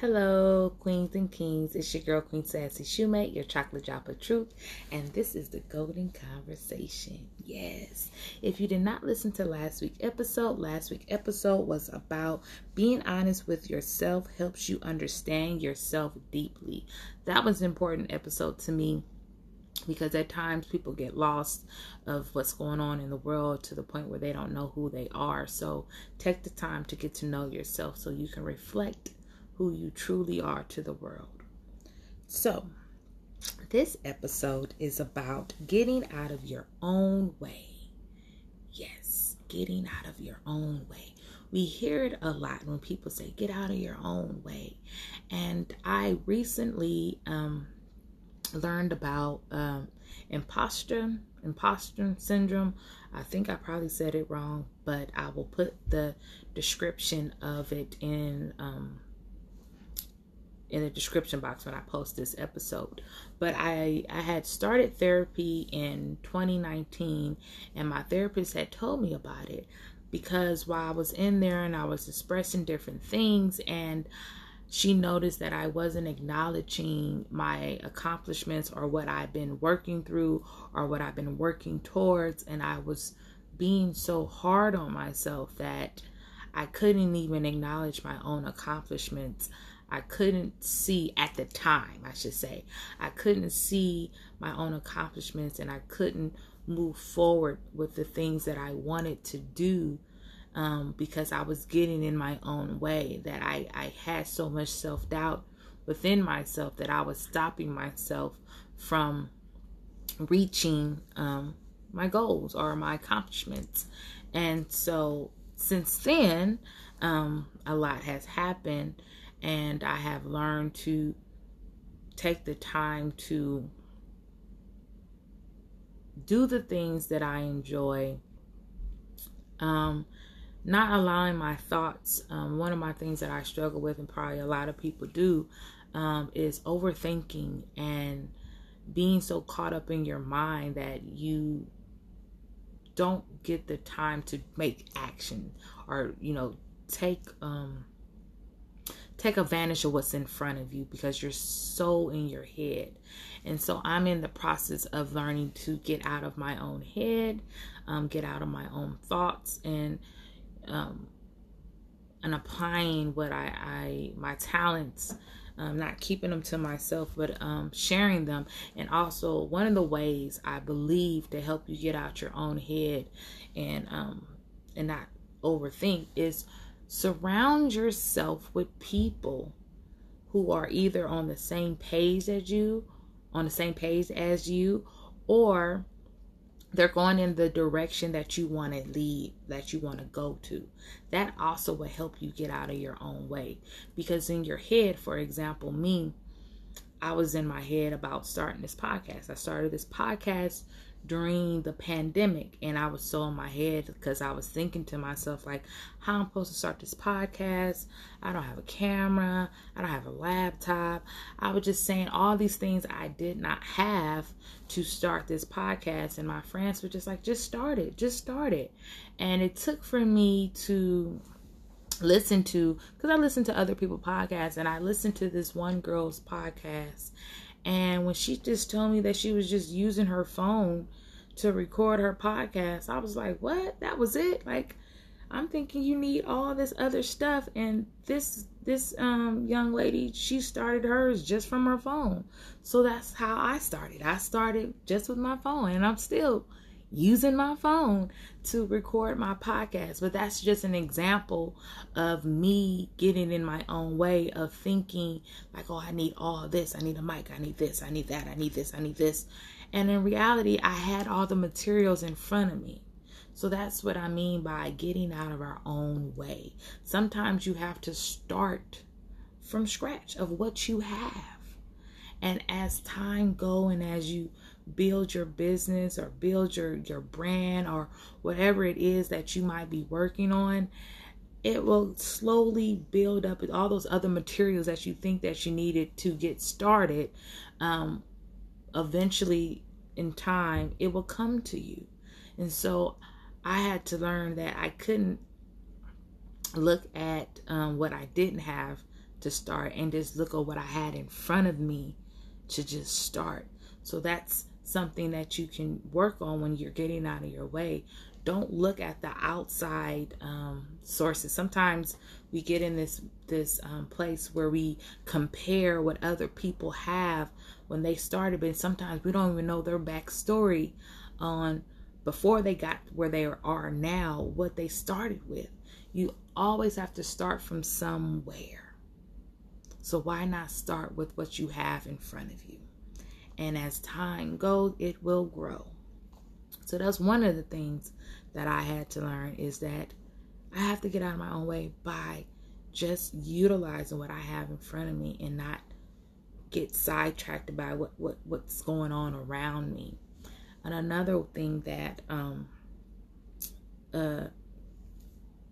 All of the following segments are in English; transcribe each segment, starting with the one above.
Hello, queens and kings. It's your girl, Queen Sassy Shumate, your chocolate drop of truth, and this is the Golden Conversation. Yes. If you did not listen to last week's episode, last week's episode was about being honest with yourself helps you understand yourself deeply. That was an important episode to me because at times people get lost of what's going on in the world to the point where they don't know who they are. So take the time to get to know yourself so you can reflect who you truly are to the world. So, this episode is about getting out of your own way. Yes, getting out of your own way. We hear it a lot when people say, get out of your own way. And I recently um, learned about um, imposter imposter syndrome. I think I probably said it wrong, but I will put the description of it in um, in the description box when I post this episode. But I I had started therapy in 2019 and my therapist had told me about it because while I was in there and I was expressing different things and she noticed that I wasn't acknowledging my accomplishments or what I've been working through or what I've been working towards and I was being so hard on myself that I couldn't even acknowledge my own accomplishments. I couldn't see at the time, I should say. I couldn't see my own accomplishments and I couldn't move forward with the things that I wanted to do um, because I was getting in my own way, that I, I had so much self doubt within myself that I was stopping myself from reaching um, my goals or my accomplishments. And so since then, um, a lot has happened and I have learned to take the time to do the things that I enjoy. Um, not allowing my thoughts. Um, one of my things that I struggle with, and probably a lot of people do, um, is overthinking and being so caught up in your mind that you don't get the time to make action or you know take um take advantage of what's in front of you because you're so in your head. And so I'm in the process of learning to get out of my own head, um, get out of my own thoughts, and um, and applying what I, I my talents. Um, not keeping them to myself, but um, sharing them. And also, one of the ways I believe to help you get out your own head and um, and not overthink is Surround yourself with people who are either on the same page as you, on the same page as you, or they're going in the direction that you want to lead, that you want to go to. That also will help you get out of your own way. Because in your head, for example, me, I was in my head about starting this podcast. I started this podcast during the pandemic and I was so in my head because I was thinking to myself like how I'm supposed to start this podcast. I don't have a camera, I don't have a laptop. I was just saying all these things I did not have to start this podcast and my friends were just like just start it, just start it. And it took for me to listen to because I listen to other people podcasts and I listened to this one girl's podcast and when she just told me that she was just using her phone to record her podcast, I was like, "What? That was it?" Like I'm thinking you need all this other stuff and this this um young lady, she started hers just from her phone. So that's how I started. I started just with my phone and I'm still using my phone to record my podcast. But that's just an example of me getting in my own way of thinking, like, oh, I need all this. I need a mic. I need this. I need that. I need this. I need this. And in reality, I had all the materials in front of me. So that's what I mean by getting out of our own way. Sometimes you have to start from scratch of what you have. And as time go and as you build your business or build your your brand or whatever it is that you might be working on it will slowly build up all those other materials that you think that you needed to get started um, eventually in time it will come to you and so i had to learn that i couldn't look at um, what i didn't have to start and just look at what I had in front of me to just start. So that's something that you can work on when you're getting out of your way. Don't look at the outside um, sources. Sometimes we get in this this um, place where we compare what other people have when they started, but sometimes we don't even know their backstory on before they got where they are now, what they started with. You always have to start from somewhere. So why not start with what you have in front of you? And as time goes, it will grow. So that's one of the things that I had to learn is that I have to get out of my own way by just utilizing what I have in front of me and not get sidetracked by what, what what's going on around me. And another thing that um uh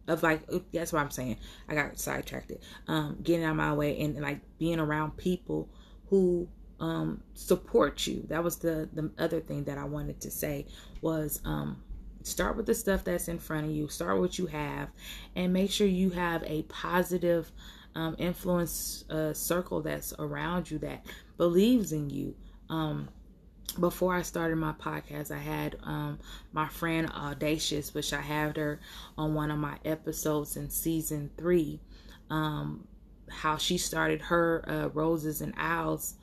of like that's what I'm saying. I got sidetracked. Um, getting out of my way and, and like being around people who um support you. That was the the other thing that I wanted to say was um start with the stuff that's in front of you. Start what you have, and make sure you have a positive um, influence uh, circle that's around you that believes in you. Um, before I started my podcast, I had um, my friend Audacious, which I had her on one of my episodes in season three. Um, how she started her uh, Roses and Owls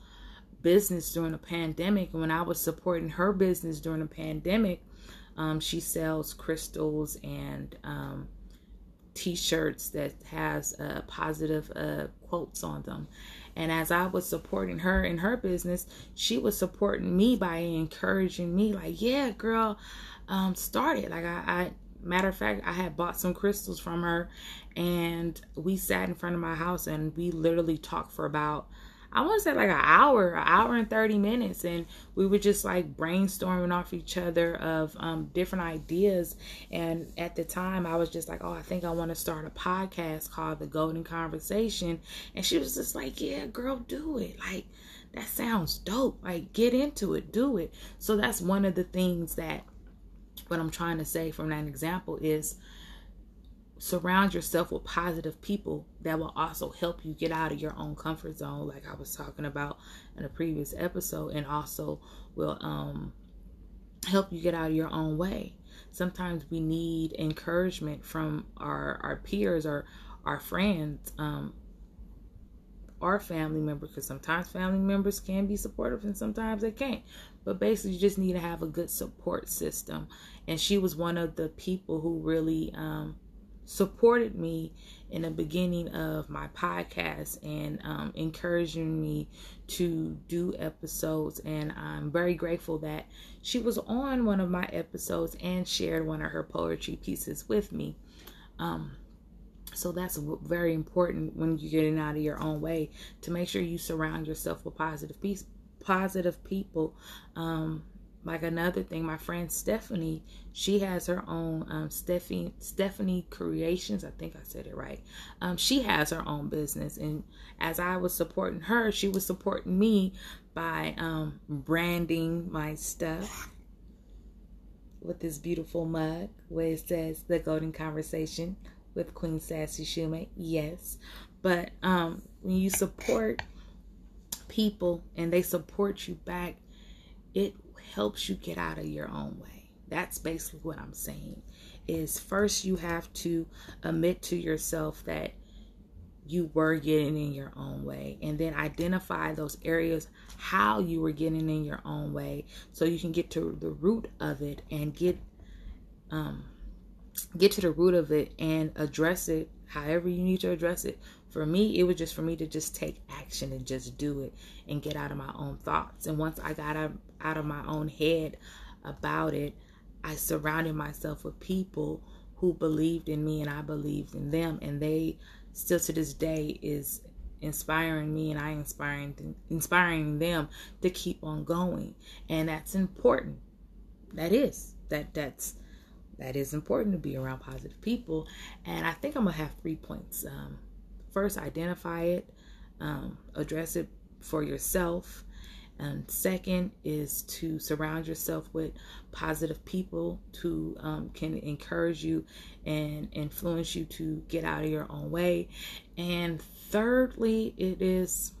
business during the pandemic. And when I was supporting her business during the pandemic, um, she sells crystals and um, t-shirts that has uh, positive uh, quotes on them and as i was supporting her in her business she was supporting me by encouraging me like yeah girl um, start it like I, I matter of fact i had bought some crystals from her and we sat in front of my house and we literally talked for about I want to say like an hour, an hour and 30 minutes. And we were just like brainstorming off each other of um, different ideas. And at the time, I was just like, oh, I think I want to start a podcast called The Golden Conversation. And she was just like, yeah, girl, do it. Like, that sounds dope. Like, get into it, do it. So that's one of the things that what I'm trying to say from that example is surround yourself with positive people that will also help you get out of your own comfort zone like i was talking about in a previous episode and also will um help you get out of your own way. Sometimes we need encouragement from our our peers or our friends um our family members because sometimes family members can be supportive and sometimes they can't. But basically you just need to have a good support system. And she was one of the people who really um supported me in the beginning of my podcast and um, encouraging me to do episodes. And I'm very grateful that she was on one of my episodes and shared one of her poetry pieces with me. Um, so that's very important when you're getting out of your own way to make sure you surround yourself with positive positive people. Um, like another thing, my friend Stephanie, she has her own um, Stephanie Stephanie Creations. I think I said it right. Um, she has her own business, and as I was supporting her, she was supporting me by um, branding my stuff with this beautiful mug where it says "The Golden Conversation" with Queen Sassy Shumate. Yes, but um, when you support people and they support you back, it helps you get out of your own way. That's basically what I'm saying. Is first you have to admit to yourself that you were getting in your own way and then identify those areas how you were getting in your own way so you can get to the root of it and get um get to the root of it and address it however you need to address it. For me it was just for me to just take action and just do it and get out of my own thoughts. And once i got out, of my own head about it i surrounded myself with people who believed in me and i believed in them. And they still to this day is inspiring me and i inspiring inspiring them to keep on going. And that's important. That is. That that's that is important to be around positive people and i think i'm gonna have three points um, first identify it, um, address it for yourself. And second is to surround yourself with positive people who um, can encourage you and influence you to get out of your own way. And thirdly, it is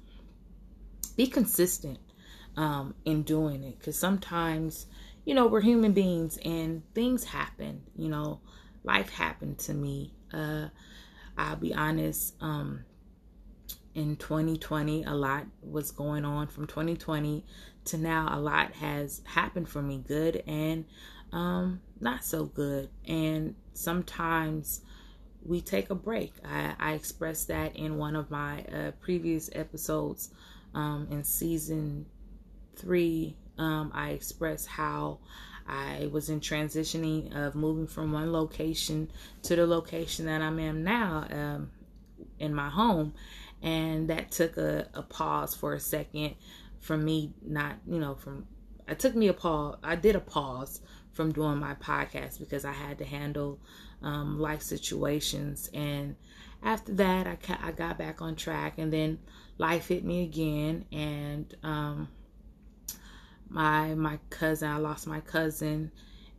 be consistent um, in doing it because sometimes, you know, we're human beings and things happen. You know, life happened to me. Uh, I'll be honest. Um, in 2020, a lot was going on from 2020 to now. A lot has happened for me, good and um, not so good. And sometimes we take a break. I, I expressed that in one of my uh, previous episodes um, in season three. Um, I expressed how I was in transitioning of moving from one location to the location that I'm in now um, in my home. And that took a, a pause for a second from me not, you know, from, it took me a pause. I did a pause from doing my podcast because I had to handle um, life situations. And after that, I, I got back on track, and then life hit me again. And um, my my cousin, I lost my cousin,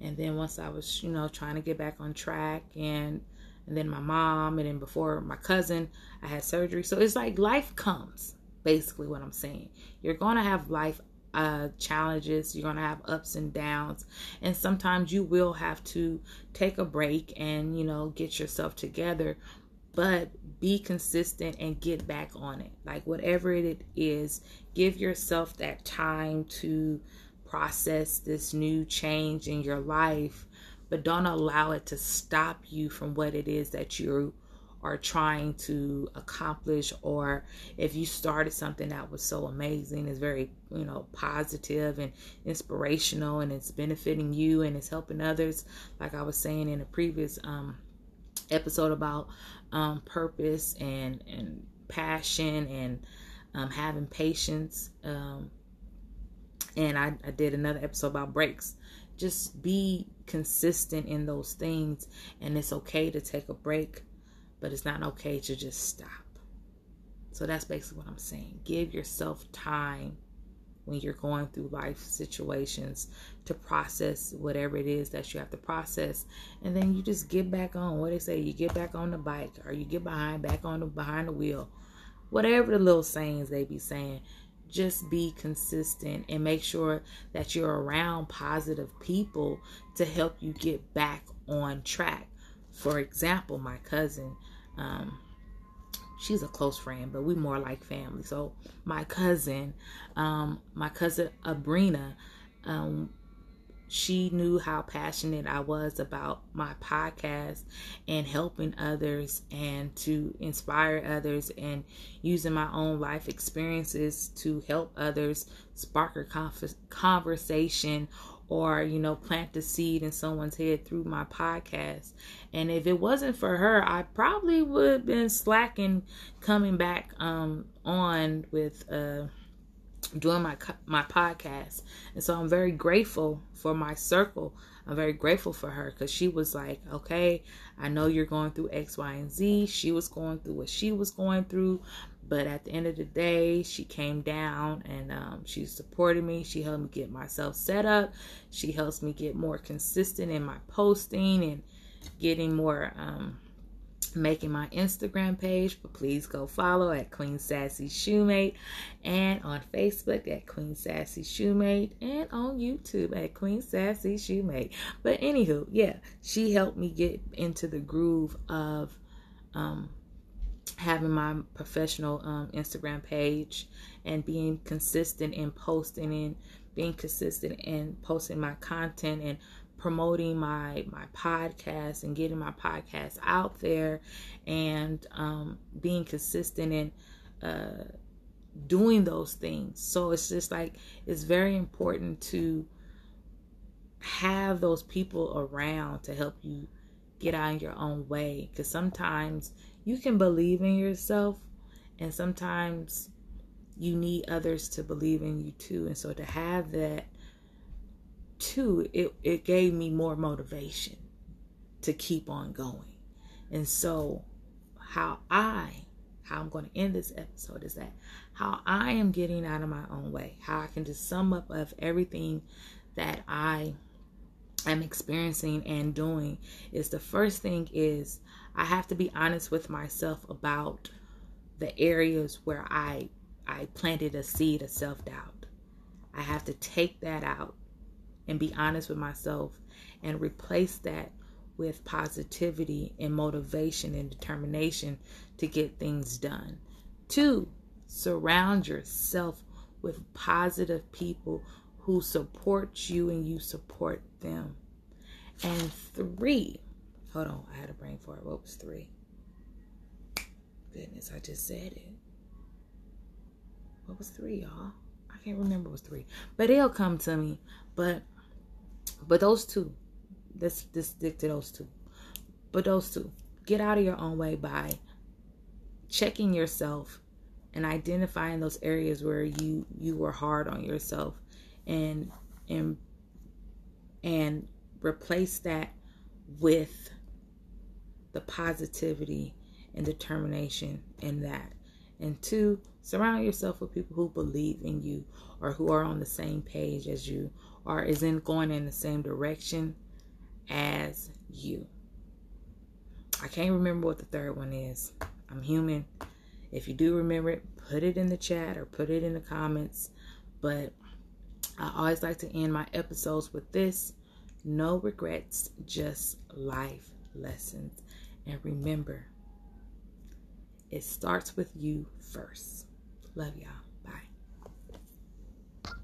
and then once I was, you know, trying to get back on track, and and then my mom, and then before my cousin, I had surgery. So it's like life comes. Basically, what I'm saying, you're gonna have life uh, challenges. You're going to have ups and downs. And sometimes you will have to take a break and, you know, get yourself together. But be consistent and get back on it. Like whatever it is, give yourself that time to process this new change in your life. But don't allow it to stop you from what it is that you are trying to accomplish or if you started something that was so amazing is very you know positive and inspirational and it's benefiting you and it's helping others like i was saying in a previous um, episode about um, purpose and and passion and um, having patience um, and I, I did another episode about breaks just be consistent in those things and it's okay to take a break but it's not okay to just stop. So that's basically what I'm saying. Give yourself time when you're going through life situations to process whatever it is that you have to process. And then you just get back on. What they say you get back on the bike or you get behind back on the behind the wheel. Whatever the little sayings they be saying just be consistent and make sure that you're around positive people to help you get back on track. For example my cousin um, she's a close friend, but we more like family. So my cousin, um, my cousin Abrina, um, she knew how passionate I was about my podcast and helping others and to inspire others and using my own life experiences to help others spark a conversation or you know plant the seed in someone's head through my podcast. And if it wasn't for her i probably would have been slacking coming back um on with uh doing my my podcast. And so i'm very grateful for my circle. I'm very grateful for her because she was like okay i know you're going through x y and z. She was going through what she was going through but at the end of the day, she came down and um, she supported me. She helped me get myself set up. She helps me get more consistent in my posting and getting more, um, making my Instagram page. But please go follow at Queen Sassy Shumate and on Facebook at Queen Sassy Shumate and on YouTube at Queen Sassy Shumate. But anywho, yeah, she helped me get into the groove of um, having my professional um, Instagram page and being consistent in posting and being consistent in posting my content and promoting my my podcast and getting my podcast out there and um, being consistent in uh, doing those things. So it's just like it's very important to have those people around to help you get out of your own way because sometimes you can believe in yourself and sometimes you need others to believe in you too. And so to have that too it, it gave me more motivation to keep on going. And so how i how i'm going to end this episode is that how i am getting out of my own way how i can just sum up of everything that i am experiencing and doing is the first thing is I have to be honest with myself about the areas where I I planted a seed of self-doubt. I have to take that out and be honest with myself and replace that with positivity and motivation and determination to get things done. Two, surround yourself with positive people who support you and you support them. And three, hold on, I had a brain fart. What was three? Goodness, I just said it. What was three, y'all? I can't remember was three. But it'll come to me. But but those two. Let's just stick to those two. But those two. Get out of your own way by checking yourself and identifying those areas where you you were hard on yourself and and and replace that with the positivity and determination in that. And two surround yourself with people who believe in you or who are on the same page as you or is in going in the same direction as you. I can't remember what the third one is. I'm human. If you do remember it put it in the chat or put it in the comments. But I always like to end my episodes with this. No regrets, just life lessons. And remember, it starts with you first. Love y'all.